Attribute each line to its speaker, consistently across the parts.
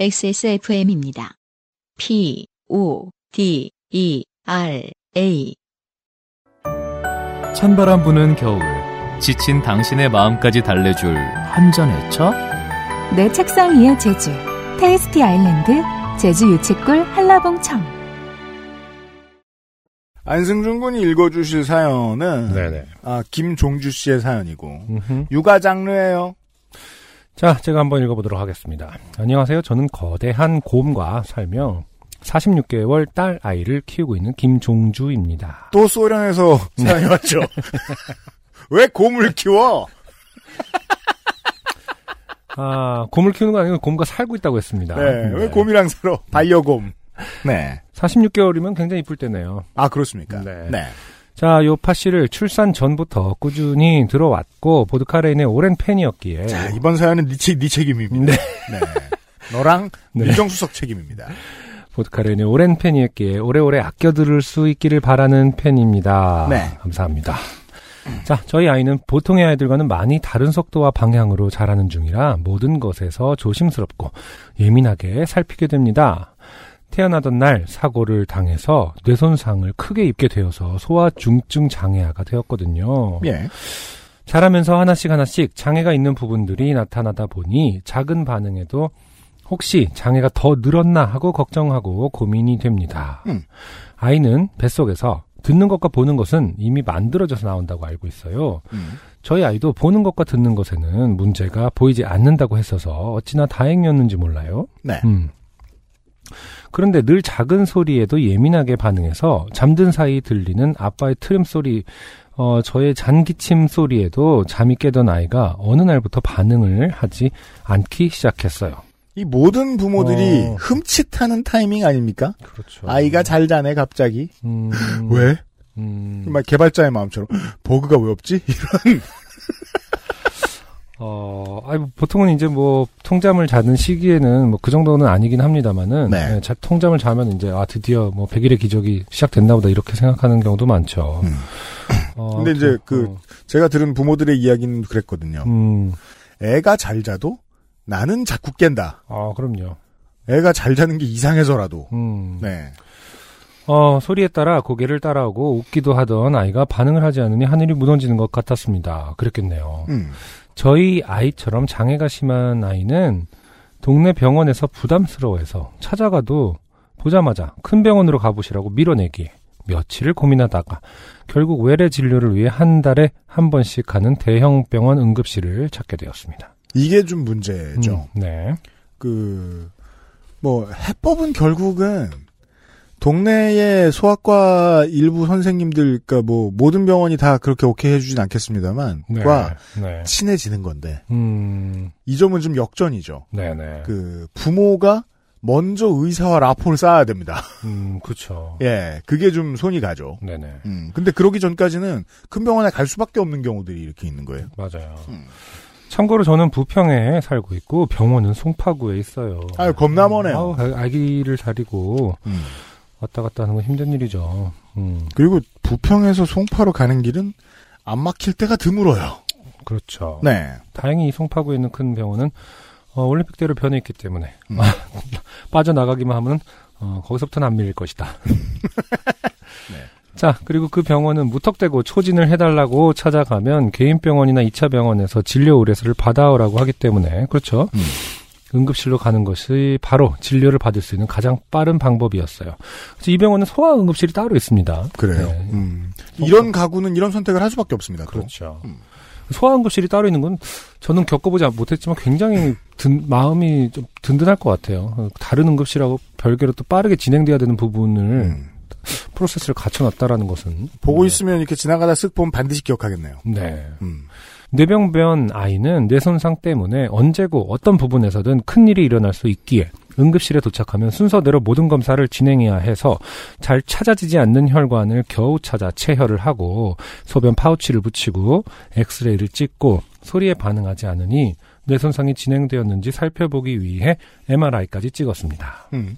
Speaker 1: XSFM입니다. P, O, D, E, R, A.
Speaker 2: 찬바람 부는 겨울, 지친 당신의 마음까지 달래줄 한 잔의 차?
Speaker 3: 내 책상 위의 제주, 테이스티 아일랜드, 제주 유채꿀 한라봉 청.
Speaker 4: 안승준 군이 읽어주실 사연은
Speaker 5: 네네.
Speaker 4: 아, 김종주 씨의 사연이고
Speaker 5: 음흠.
Speaker 4: 육아 장르예요.
Speaker 5: 자, 제가 한번 읽어보도록 하겠습니다. 안녕하세요. 저는 거대한 곰과 살며 46개월 딸 아이를 키우고 있는 김종주입니다.
Speaker 4: 또 소련에서 사연이 왔죠. 왜 곰을 키워?
Speaker 5: 아, 곰을 키우는 거 아니고 곰과 살고 있다고 했습니다.
Speaker 4: 네, 왜 곰이랑 살아? 반려곰. 네.
Speaker 5: 46개월이면 굉장히 이쁠 때네요.
Speaker 4: 아 그렇습니까?
Speaker 5: 네.
Speaker 4: 네.
Speaker 5: 자, 요 파씨를 출산 전부터 꾸준히 들어왔고 보드카레인의 오랜 팬이었기에
Speaker 4: 자 이번 사연은 네, 책, 네 책임입니다.
Speaker 5: 네.
Speaker 4: 네. 너랑
Speaker 5: 네.
Speaker 4: 민정수석 책임입니다.
Speaker 5: 보드카레인의 오랜 팬이었기에 오래오래 아껴 들을 수 있기를 바라는 팬입니다.
Speaker 4: 네.
Speaker 5: 감사합니다. 자, 저희 아이는 보통의 아이들과는 많이 다른 속도와 방향으로 자라는 중이라 모든 것에서 조심스럽고 예민하게 살피게 됩니다. 태어나던 날 사고를 당해서 뇌손상을 크게 입게 되어서 소아 중증 장애아가 되었거든요.
Speaker 4: 예.
Speaker 5: 자라면서 하나씩 하나씩 장애가 있는 부분들이 나타나다 보니 작은 반응에도 혹시 장애가 더 늘었나 하고 걱정하고 고민이 됩니다.
Speaker 4: 음.
Speaker 5: 아이는 뱃속에서 듣는 것과 보는 것은 이미 만들어져서 나온다고 알고 있어요.
Speaker 4: 음.
Speaker 5: 저희 아이도 보는 것과 듣는 것에는 문제가 보이지 않는다고 했어서 어찌나 다행이었는지 몰라요.
Speaker 4: 네.
Speaker 5: 음. 그런데 늘 작은 소리에도 예민하게 반응해서 잠든 사이 들리는 아빠의 트림 소리, 어, 저의 잔기침 소리에도 잠이 깨던 아이가 어느 날부터 반응을 하지 않기 시작했어요.
Speaker 4: 이 모든 부모들이
Speaker 5: 어.
Speaker 4: 흠칫하는 타이밍 아닙니까?
Speaker 5: 그렇죠.
Speaker 4: 아이가 잘 자네 갑자기.
Speaker 5: 음,
Speaker 4: 왜?
Speaker 5: 음,
Speaker 4: 막 개발자의 마음처럼 버그가 왜 없지? 이런.
Speaker 5: 어, 아니, 뭐 보통은 이제 뭐, 통잠을 자는 시기에는 뭐, 그 정도는 아니긴 합니다만은,
Speaker 4: 네.
Speaker 5: 네, 자, 통잠을 자면 이제, 아, 드디어 뭐, 100일의 기적이 시작됐나 보다, 이렇게 생각하는 경우도 많죠.
Speaker 4: 음.
Speaker 5: 어,
Speaker 4: 근데 이제 그-
Speaker 5: 어,
Speaker 4: 제가 들은 부모들의 이야기는 그랬거든요.
Speaker 5: 음,
Speaker 4: 애가 잘 자도 나는 자꾸 깬다.
Speaker 5: 아, 그럼요.
Speaker 4: 애가 잘 자는 게 이상해서라도.
Speaker 5: 음.
Speaker 4: 네.
Speaker 5: 어, 소리에 따라 고개를 따라오고 웃기도 하던 아이가 반응을 하지 않으니 하늘이 무너지는 것 같았습니다. 그랬겠네요.
Speaker 4: 음.
Speaker 5: 저희 아이처럼 장애가 심한 아이는 동네 병원에서 부담스러워해서 찾아가도 보자마자 큰 병원으로 가보시라고 밀어내기 며칠을 고민하다가 결국 외래 진료를 위해 한 달에 한 번씩 가는 대형 병원 응급실을 찾게 되었습니다.
Speaker 4: 이게 좀 문제죠.
Speaker 5: 음, 네.
Speaker 4: 그, 뭐, 해법은 결국은, 동네의 소아과 일부 선생님들, 그니까 뭐, 모든 병원이 다 그렇게 오케이 해주진 않겠습니다만,
Speaker 5: 네.
Speaker 4: 과
Speaker 5: 네.
Speaker 4: 친해지는 건데,
Speaker 5: 음,
Speaker 4: 이 점은 좀 역전이죠.
Speaker 5: 네네.
Speaker 4: 그, 부모가 먼저 의사와 라포를 쌓아야 됩니다.
Speaker 5: 음, 그쵸.
Speaker 4: 예, 그게 좀 손이 가죠.
Speaker 5: 네네.
Speaker 4: 음, 근데 그러기 전까지는 큰 병원에 갈 수밖에 없는 경우들이 이렇게 있는 거예요.
Speaker 5: 맞아요.
Speaker 4: 음.
Speaker 5: 참고로 저는 부평에 살고 있고 병원은 송파구에 있어요.
Speaker 4: 아유, 겁나 머네요.
Speaker 5: 아기를 다리고
Speaker 4: 음.
Speaker 5: 왔다 갔다 하는 건 힘든 일이죠. 음,
Speaker 4: 그리고 부평에서 송파로 가는 길은 안 막힐 때가 드물어요.
Speaker 5: 그렇죠.
Speaker 4: 네.
Speaker 5: 다행히 이 송파구에 있는 큰 병원은 어, 올림픽 대로 변해 있기 때문에
Speaker 4: 음.
Speaker 5: 빠져나가기만 하면 어, 거기서부터는 안 밀릴 것이다.
Speaker 4: 네.
Speaker 5: 자, 그리고 그 병원은 무턱대고 초진을 해달라고 찾아가면 개인 병원이나 2차 병원에서 진료 의뢰서를 받아오라고 하기 때문에 그렇죠.
Speaker 4: 음.
Speaker 5: 응급실로 가는 것이 바로 진료를 받을 수 있는 가장 빠른 방법이었어요. 그래서 이 병원은 소아 응급실이 따로 있습니다.
Speaker 4: 그래요.
Speaker 5: 네.
Speaker 4: 음. 이런 가구는 이런 선택을 할 수밖에 없습니다. 또.
Speaker 5: 그렇죠.
Speaker 4: 음.
Speaker 5: 소아 응급실이 따로 있는 건 저는 겪어보지 못했지만 굉장히 든, 마음이 좀 든든할 것 같아요. 다른 응급실하고 별개로 또 빠르게 진행돼야 되는 부분을
Speaker 4: 음.
Speaker 5: 프로세스를 갖춰놨다라는 것은
Speaker 4: 보고
Speaker 5: 네.
Speaker 4: 있으면 이렇게 지나가다 쓱 보면 반드시 기억하겠네요.
Speaker 5: 네.
Speaker 4: 음.
Speaker 5: 뇌병변 아이는 뇌손상 때문에 언제고 어떤 부분에서든 큰 일이 일어날 수 있기에 응급실에 도착하면 순서대로 모든 검사를 진행해야 해서 잘 찾아지지 않는 혈관을 겨우 찾아 체혈을 하고 소변 파우치를 붙이고 엑스레이를 찍고 소리에 반응하지 않으니 뇌 손상이 진행되었는지 살펴보기 위해 MRI까지 찍었습니다.
Speaker 4: 음.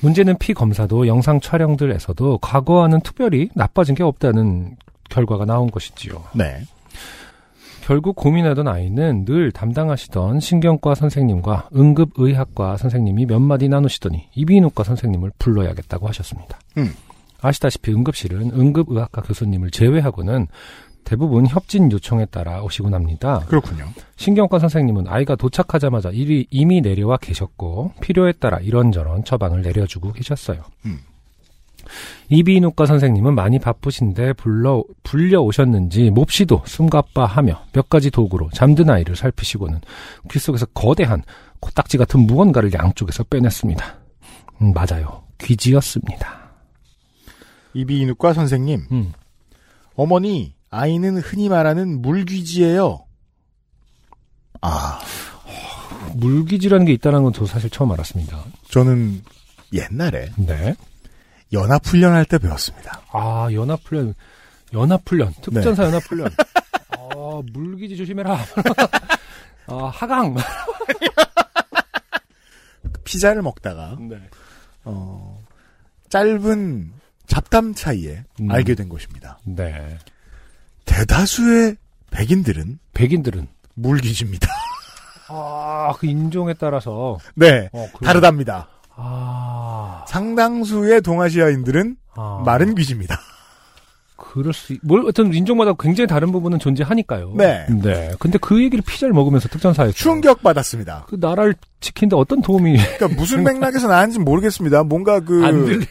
Speaker 5: 문제는 피 검사도 영상 촬영들에서도 과거와는 특별히 나빠진 게 없다는 결과가 나온 것이지요.
Speaker 4: 네.
Speaker 5: 결국 고민하던 아이는 늘 담당하시던 신경과 선생님과 응급의학과 선생님이 몇 마디 나누시더니 이비인후과 선생님을 불러야겠다고 하셨습니다.
Speaker 4: 음.
Speaker 5: 아시다시피 응급실은 응급의학과 교수님을 제외하고는 대부분 협진 요청에 따라 오시곤 합니다.
Speaker 4: 그렇군요.
Speaker 5: 신경과 선생님은 아이가 도착하자마자 이미 내려와 계셨고 필요에 따라 이런저런 처방을 내려주고 계셨어요.
Speaker 4: 음.
Speaker 5: 이비인후과 선생님은 많이 바쁘신데 불러 불려 오셨는지 몹시도 숨가빠하며 몇 가지 도구로 잠든 아이를 살피시고는 귀 속에서 거대한 코딱지 같은 무언가를 양쪽에서 빼냈습니다. 음, 맞아요. 귀지였습니다.
Speaker 4: 이비인후과 선생님,
Speaker 5: 음.
Speaker 4: 어머니, 아이는 흔히 말하는 물귀지예요. 아,
Speaker 5: 물귀지라는 게 있다는 건 저 사실 처음 알았습니다.
Speaker 4: 저는 옛날에
Speaker 5: 네.
Speaker 4: 연합훈련 할 때 배웠습니다.
Speaker 5: 아, 연합훈련, 연합훈련, 특전사 연합훈련. 아, 물기지 조심해라. 아, 하강.
Speaker 4: 피자를 먹다가
Speaker 5: 네.
Speaker 4: 어, 짧은 잡담 차이에
Speaker 5: 음.
Speaker 4: 알게 된 것입니다.
Speaker 5: 네.
Speaker 4: 대다수의 백인들은
Speaker 5: 백인들은.
Speaker 4: 물귀지입니다.
Speaker 5: 아, 그 인종에 따라서.
Speaker 4: 네,
Speaker 5: 어,
Speaker 4: 다르답니다.
Speaker 5: 아.
Speaker 4: 상당수의 동아시아인들은
Speaker 5: 아.
Speaker 4: 마른 귀지입니다.
Speaker 5: 그럴 수, 있- 뭘, 어떤 인종마다 굉장히 다른 부분은 존재하니까요.
Speaker 4: 네.
Speaker 5: 네. 근데 그 얘기를 피자를 먹으면서 특전사에서.
Speaker 4: 충격받았습니다.
Speaker 5: 그 나라를 지키는데 어떤 도움이.
Speaker 4: 그러니까 무슨 맥락에서 나왔는지 모르겠습니다. 뭔가 그
Speaker 5: 안 들,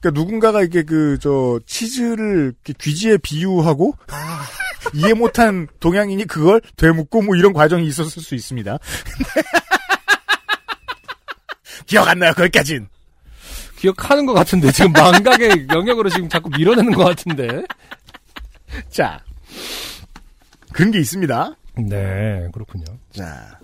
Speaker 4: 그러니까 누군가가 이렇게 그 저 치즈를 귀지에 비유하고
Speaker 5: 아.
Speaker 4: 이해 못한 동양인이 그걸 되묻고 뭐 이런 과정이 있었을 수 있습니다. 기억 안 나요 거기까진.
Speaker 5: 기억하는 것 같은데. 지금 망각의 영역으로 지금 자꾸 밀어내는 것 같은데.
Speaker 4: 자 그런 게 있습니다.
Speaker 5: 네. 그렇군요.
Speaker 4: 자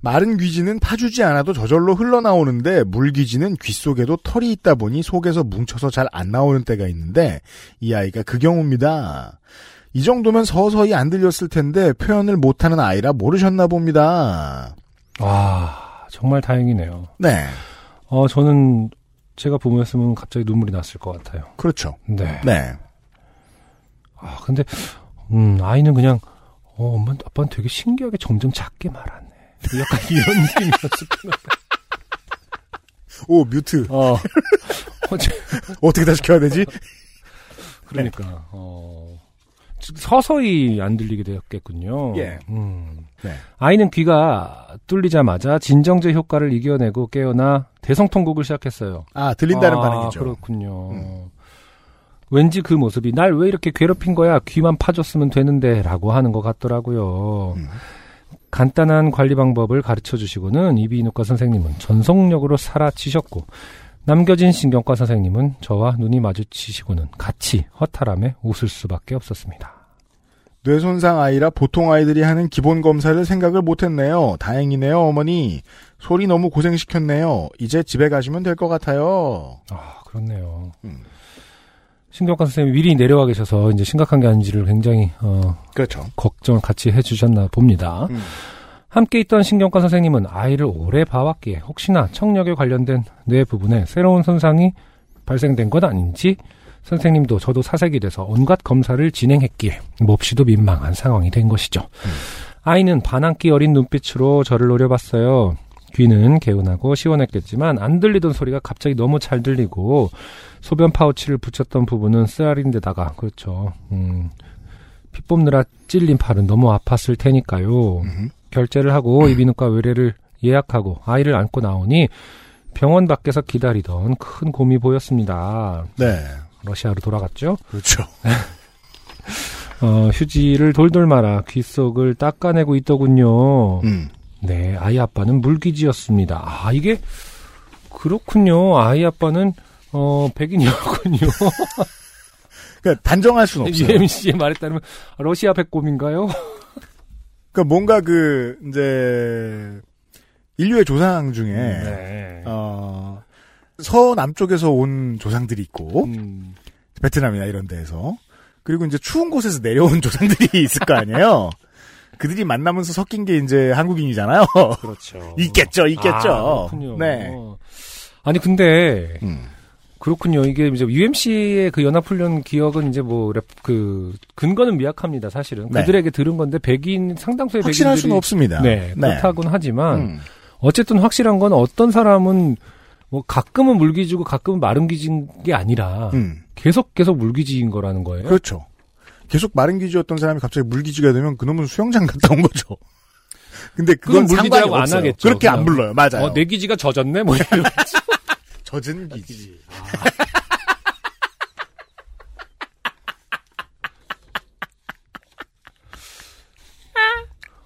Speaker 4: 마른 귀지는 파주지 않아도 저절로 흘러나오는데 물귀지는 귀 속에도 털이 있다 보니 속에서 뭉쳐서 잘 안 나오는 때가 있는데 이 아이가 그 경우입니다. 이 정도면 서서히 안 들렸을 텐데 표현을 못하는 아이라 모르셨나 봅니다.
Speaker 5: 와, 정말 다행이네요.
Speaker 4: 네,
Speaker 5: 어, 저는 제가 부모였으면 갑자기 눈물이 났을 것 같아요.
Speaker 4: 그렇죠.
Speaker 5: 네.
Speaker 4: 네,
Speaker 5: 아, 근데, 음, 아이는 그냥, 어, 엄마, 아빠는 되게 신기하게 점점 작게 말하네. 약간 이런 느낌이었을 거예요.
Speaker 4: 오 뮤트
Speaker 5: 어. 어째,
Speaker 4: 어떻게 다 시켜야 되지?
Speaker 5: 그러니까, 어. 서서히 안 들리게 되었겠군요.
Speaker 4: 예.
Speaker 5: 음.
Speaker 4: 네.
Speaker 5: 아이는 귀가 뚫리자마자 진정제 효과를 이겨내고 깨어나 대성통곡을 시작했어요.
Speaker 4: 아 들린다는
Speaker 5: 아,
Speaker 4: 반응이죠.
Speaker 5: 그렇군요.
Speaker 4: 음.
Speaker 5: 왠지 그 모습이 날 왜 이렇게 괴롭힌 거야? 귀만 파줬으면 되는데 라고 하는 것 같더라고요.
Speaker 4: 음.
Speaker 5: 간단한 관리 방법을 가르쳐 주시고는 이비인후과 선생님은 전속력으로 살아치셨고 남겨진 신경과 선생님은 저와 눈이 마주치시고는 같이 허탈함에 웃을 수밖에 없었습니다.
Speaker 4: 뇌손상 아이라 보통 아이들이 하는 기본 검사를 생각을 못했네요. 다행이네요, 어머니. 소리 너무 고생시켰네요. 이제 집에 가시면 될 것 같아요.
Speaker 5: 아, 그렇네요.
Speaker 4: 음.
Speaker 5: 신경과 선생님이 미리 내려와 계셔서 이제 심각한 게 아닌지를 굉장히 어,
Speaker 4: 그렇죠.
Speaker 5: 걱정을 같이 해주셨나 봅니다.
Speaker 4: 음.
Speaker 5: 함께 있던 신경과 선생님은 아이를 오래 봐왔기에 혹시나 청력에 관련된 뇌 부분에 새로운 손상이 발생된 것 아닌지 선생님도 저도 사색이 돼서 온갖 검사를 진행했기에 몹시도 민망한 상황이 된 것이죠. 아이는 반항기 어린 눈빛으로 저를 노려봤어요. 귀는 개운하고 시원했겠지만 안 들리던 소리가 갑자기 너무 잘 들리고 소변 파우치를 붙였던 부분은 쓰라린 데다가 그렇죠. 음, 피 뽑느라 찔린 팔은 너무 아팠을 테니까요.
Speaker 4: 음.
Speaker 5: 결제를 하고 이비인후과 외래를 예약하고 아이를 안고 나오니 병원 밖에서 기다리던 큰 곰이 보였습니다.
Speaker 4: 네.
Speaker 5: 러시아로 돌아갔죠.
Speaker 4: 그렇죠.
Speaker 5: 어, 휴지를 돌돌 말아 귀 속을 닦아내고 있더군요.
Speaker 4: 음.
Speaker 5: 네, 아이 아빠는 물귀지였습니다. 아, 이게 그렇군요. 아이 아빠는 어, 백인이었군요.
Speaker 4: 그러니까 단정할 수는 없어요.
Speaker 5: UMC의 말에 따르면 러시아 백곰인가요?
Speaker 4: 그러니까 뭔가 그 이제 인류의 조상 중에
Speaker 5: 네.
Speaker 4: 어 서남쪽에서 온 조상들이 있고
Speaker 5: 음,
Speaker 4: 베트남이나 이런 데에서 그리고 이제 추운 곳에서 내려온 조상들이 있을 거 아니에요. 그들이 만나면서 섞인 게 이제 한국인이잖아요.
Speaker 5: 그렇죠.
Speaker 4: 있겠죠, 있겠죠.
Speaker 5: 아, 그렇군요.
Speaker 4: 네.
Speaker 5: 아니 근데
Speaker 4: 음.
Speaker 5: 그렇군요. 이게 이제 UMC의 그 연합훈련 기억은 이제 뭐, 랩, 그, 근거는 미약합니다, 사실은.
Speaker 4: 네.
Speaker 5: 그들에게 들은 건데, 백인, 상당수의
Speaker 4: 확실할
Speaker 5: 백인들이.
Speaker 4: 수는 없습니다.
Speaker 5: 네, 그렇다곤 하지만,
Speaker 4: 음.
Speaker 5: 어쨌든 확실한 건 어떤 사람은 뭐 가끔은 물기지고 가끔은 마른기진 게 아니라
Speaker 4: 음.
Speaker 5: 계속 계속 물기지인 거라는 거예요.
Speaker 4: 그렇죠. 계속 마른 기지였던 사람이 갑자기 물기지가 되면 그놈은 수영장 갔다 온 거죠. 근데 그건
Speaker 5: 그건 물기지라고 안. 하겠죠,
Speaker 4: 그렇게 안
Speaker 5: 그냥.
Speaker 4: 불러요. 맞아요.
Speaker 5: 어, 내 기지가 젖었네? 뭐 이런.
Speaker 4: 젖은 기지.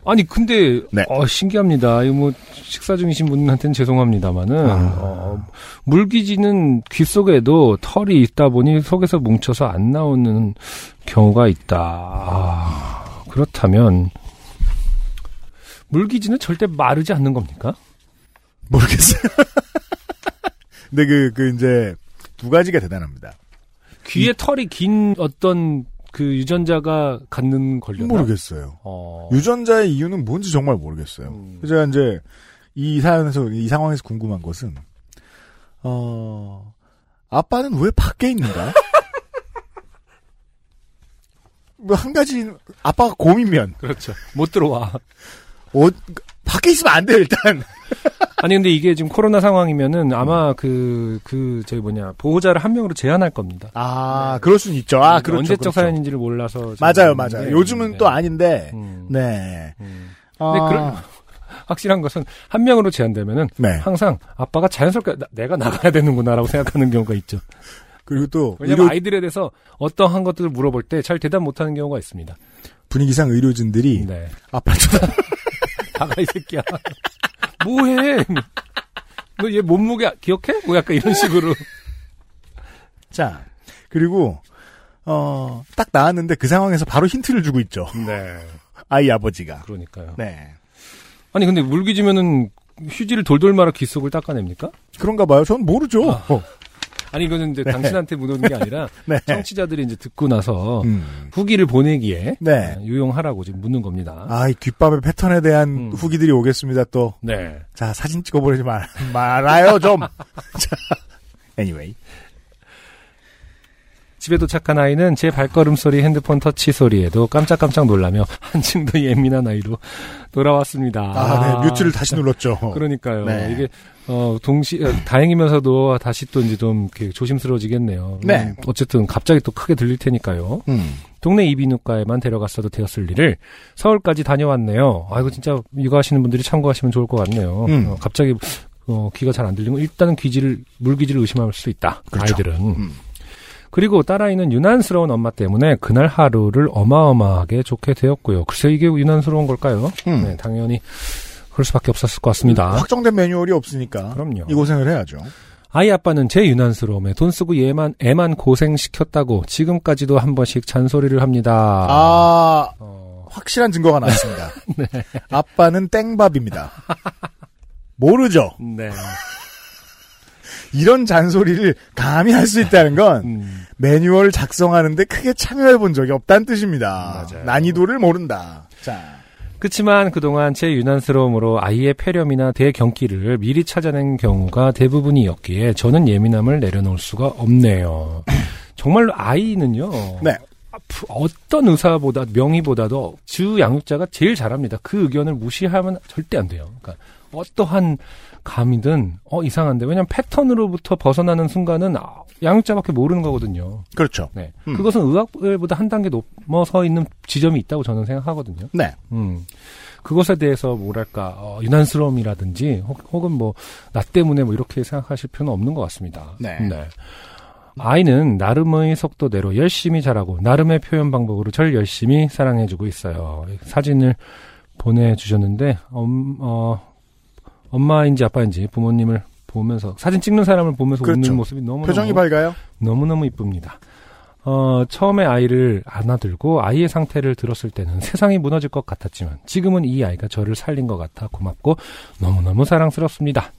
Speaker 5: 아니 근데
Speaker 4: 네.
Speaker 5: 어, 신기합니다. 이거 뭐 식사 중이신 분한테는 죄송합니다만은
Speaker 4: 아.
Speaker 5: 어, 물기지는 귀 속에도 털이 있다 보니 속에서 뭉쳐서 안 나오는 경우가 있다. 아, 그렇다면 물기지는 절대 마르지 않는 겁니까?
Speaker 4: 모르겠어요. 근데 그, 그 이제 두 가지가 대단합니다.
Speaker 5: 귀에 털이 긴 어떤 그 유전자가 갖는 걸려나?
Speaker 4: 모르겠어요.
Speaker 5: 어.
Speaker 4: 유전자의 이유는 뭔지 정말 모르겠어요.
Speaker 5: 음.
Speaker 4: 제가 이제 이 사연에서 이 상황에서 궁금한 것은 어 아빠는 왜 밖에 있는가? 뭐 한 가지 아빠가 곰이면
Speaker 5: 그렇죠. 못 들어와.
Speaker 4: 어, 밖에 있으면 안 돼요 일단.
Speaker 5: 아니 근데 이게 지금 코로나 상황이면은 아마 그, 그, 저기 뭐냐, 보호자를 한 명으로 제한할 겁니다.
Speaker 4: 아 그럴 수는 있죠. 아 그렇죠.
Speaker 5: 언제적
Speaker 4: 그렇죠.
Speaker 5: 사연인지를 몰라서.
Speaker 4: 맞아요, 맞아요. 요즘은
Speaker 5: 네.
Speaker 4: 또 아닌데.
Speaker 5: 음,
Speaker 4: 네.
Speaker 5: 음.
Speaker 4: 아,
Speaker 5: 근데 그런- 확실한 것은 한 명으로 제한되면은
Speaker 4: 네.
Speaker 5: 항상 아빠가 자연스럽게 나- 내가 나가야 되는구나라고 생각하는 경우가 있죠.
Speaker 4: 그리고 또
Speaker 5: 왜냐면
Speaker 4: 의료,
Speaker 5: 아이들에 대해서 어떠한 것들을 물어볼 때 잘 대답 못하는 경우가 있습니다.
Speaker 4: 분위기상 의료진들이
Speaker 5: 네.
Speaker 4: 아빠 쳐
Speaker 5: 나가 이 새끼야. 뭐해? 너 얘 몸무게 기억해? 뭐 약간 이런 식으로.
Speaker 4: 자 그리고 어 딱 나왔는데 그 상황에서 바로 힌트를 주고 있죠.
Speaker 5: 네.
Speaker 4: 아이 아버지가.
Speaker 5: 그러니까요.
Speaker 4: 네.
Speaker 5: 아니 근데 물기지면은 휴지를 돌돌 말아 귀 속을 닦아냅니까?
Speaker 4: 그런가 봐요. 전 모르죠.
Speaker 5: 아. 아니 이거는 이제 당신한테 묻는 게 아니라
Speaker 4: 네.
Speaker 5: 청취자들이 이제 듣고 나서
Speaker 4: 음.
Speaker 5: 후기를 보내기에
Speaker 4: 네.
Speaker 5: 어, 유용하라고 지금 묻는 겁니다.
Speaker 4: 아, 이 귓밥의 패턴에 대한
Speaker 5: 음.
Speaker 4: 후기들이 오겠습니다, 또.
Speaker 5: 네.
Speaker 4: 자, 사진 찍어보내지 말, 말아요, 좀. 자, anyway.
Speaker 5: 집에 도착한 아이는 제 발걸음 소리, 핸드폰 터치 소리에도 깜짝깜짝 놀라며 한층 더 예민한 아이로 돌아왔습니다.
Speaker 4: 아, 네, 뮤트를 다시 눌렀죠.
Speaker 5: 그러니까요.
Speaker 4: 네.
Speaker 5: 이게 어 동시 어, 다행이면서도 다시 또 이제 좀 조심스러워지겠네요.
Speaker 4: 네.
Speaker 5: 음, 어쨌든 갑자기 또 크게 들릴 테니까요.
Speaker 4: 음.
Speaker 5: 동네 이비인후과에만 데려갔어도 되었을 일을 서울까지 다녀왔네요. 아 이거 진짜 육아하시는 분들이 참고하시면 좋을 것 같네요.
Speaker 4: 음.
Speaker 5: 어, 갑자기 어, 귀가 잘 안 들리면 일단은 귀지를 물귀지를 의심할 수 있다.
Speaker 4: 그렇죠.
Speaker 5: 아이들은.
Speaker 4: 음.
Speaker 5: 그리고 딸아이는 유난스러운 엄마 때문에 그날 하루를 어마어마하게 좋게 되었고요. 글쎄 이게 유난스러운 걸까요?
Speaker 4: 음.
Speaker 5: 네, 당연히 그럴 수밖에 없었을 것 같습니다.
Speaker 4: 확정된 매뉴얼이 없으니까.
Speaker 5: 그럼요.
Speaker 4: 이 고생을 해야죠.
Speaker 5: 아이 아빠는 제 유난스러움에 돈 쓰고 얘만 애만 고생시켰다고 지금까지도 한 번씩 잔소리를 합니다.
Speaker 4: 아,
Speaker 5: 어,
Speaker 4: 확실한 증거가 나왔습니다. 아빠는 땡밥입니다. 모르죠.
Speaker 5: 네.
Speaker 4: 이런 잔소리를 감히 할 수 있다는 건
Speaker 5: 음,
Speaker 4: 매뉴얼 작성하는데 크게 참여해 본 적이 없다는 뜻입니다.
Speaker 5: 맞아요.
Speaker 4: 난이도를 모른다. 자,
Speaker 5: 그치만 그동안 제 유난스러움으로 아이의 폐렴이나 대경기를 미리 찾아낸 경우가 대부분이었기에 저는 예민함을 내려놓을 수가 없네요. 정말로 아이는요.
Speaker 4: 네.
Speaker 5: 부- 어떤 의사보다 명의보다도 주 양육자가 제일 잘합니다. 그 의견을 무시하면 절대 안 돼요. 그러니까 어떠한 감이든 어 이상한데 왜냐면 패턴으로부터 벗어나는 순간은 아, 양육자밖에 모르는 거거든요.
Speaker 4: 그렇죠.
Speaker 5: 네.
Speaker 4: 음.
Speaker 5: 그것은 의학보다 한 단계 넘어서 있는 지점이 있다고 저는 생각하거든요.
Speaker 4: 네.
Speaker 5: 음. 그것에 대해서 뭐랄까 어, 유난스러움이라든지 혹, 은 뭐 나 때문에 뭐 이렇게 생각하실 필요는 없는 것 같습니다.
Speaker 4: 네.
Speaker 5: 아이는 나름의 속도대로 열심히 자라고 나름의 표현 방법으로 절 열심히 사랑해주고 있어요. 사진을 보내주셨는데 엄, 어, 엄마인지 아빠인지 부모님을 보면서 사진 찍는 사람을 보면서
Speaker 4: 그렇죠.
Speaker 5: 웃는 모습이 너무
Speaker 4: 표정이 밝아요?
Speaker 5: 너무 너무 이쁩니다. 어, 처음에 아이를 안아들고 아이의 상태를 들었을 때는 세상이 무너질 것 같았지만 지금은 이 아이가 저를 살린 것 같아 고맙고 너무너무 사랑스럽습니다.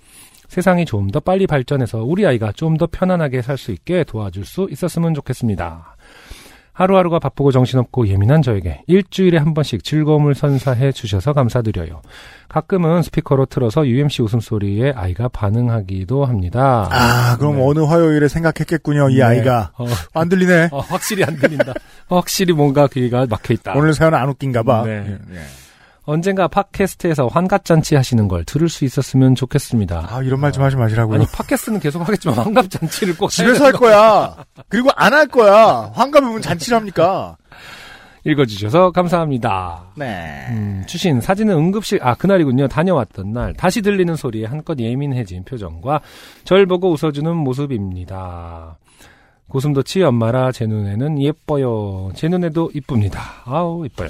Speaker 5: 세상이 좀 더 빨리 발전해서 우리 아이가 좀 더 편안하게 살 수 있게 도와줄 수 있었으면 좋겠습니다. 하루하루가 바쁘고 정신없고 예민한 저에게 일주일에 한 번씩 즐거움을 선사해 주셔서 감사드려요. 가끔은 스피커로 틀어서 UMC 웃음소리에 아이가 반응하기도 합니다.
Speaker 4: 아, 그럼
Speaker 5: 네.
Speaker 4: 어느 화요일에 생각했겠군요, 이
Speaker 5: 네.
Speaker 4: 아이가.
Speaker 5: 어,
Speaker 4: 안 들리네.
Speaker 5: 어, 확실히 안 들린다. 확실히 뭔가 귀가 막혀 있다.
Speaker 4: 오늘 사연 안 웃긴가 봐.
Speaker 5: 네.
Speaker 4: 예.
Speaker 5: 언젠가 팟캐스트에서 환갑잔치 하시는 걸 들을 수 있었으면 좋겠습니다.
Speaker 4: 아, 이런 말 좀 하지 마시라고요.
Speaker 5: 아니 팟캐스트는 계속 하겠지만 환갑잔치를 꼭
Speaker 4: 집에서 할 거야. 그리고 안 할 거야. 환갑이 면 잔치를 합니까?
Speaker 5: 읽어주셔서 감사합니다.
Speaker 4: 네.
Speaker 5: 음, 주신 사진은 응급실 아 그날이군요. 다녀왔던 날 다시 들리는 소리에 한껏 예민해진 표정과 절 보고 웃어주는 모습입니다. 고슴도치 엄마라 제 눈에는 예뻐요. 제 눈에도 이쁩니다. 아우 이뻐요.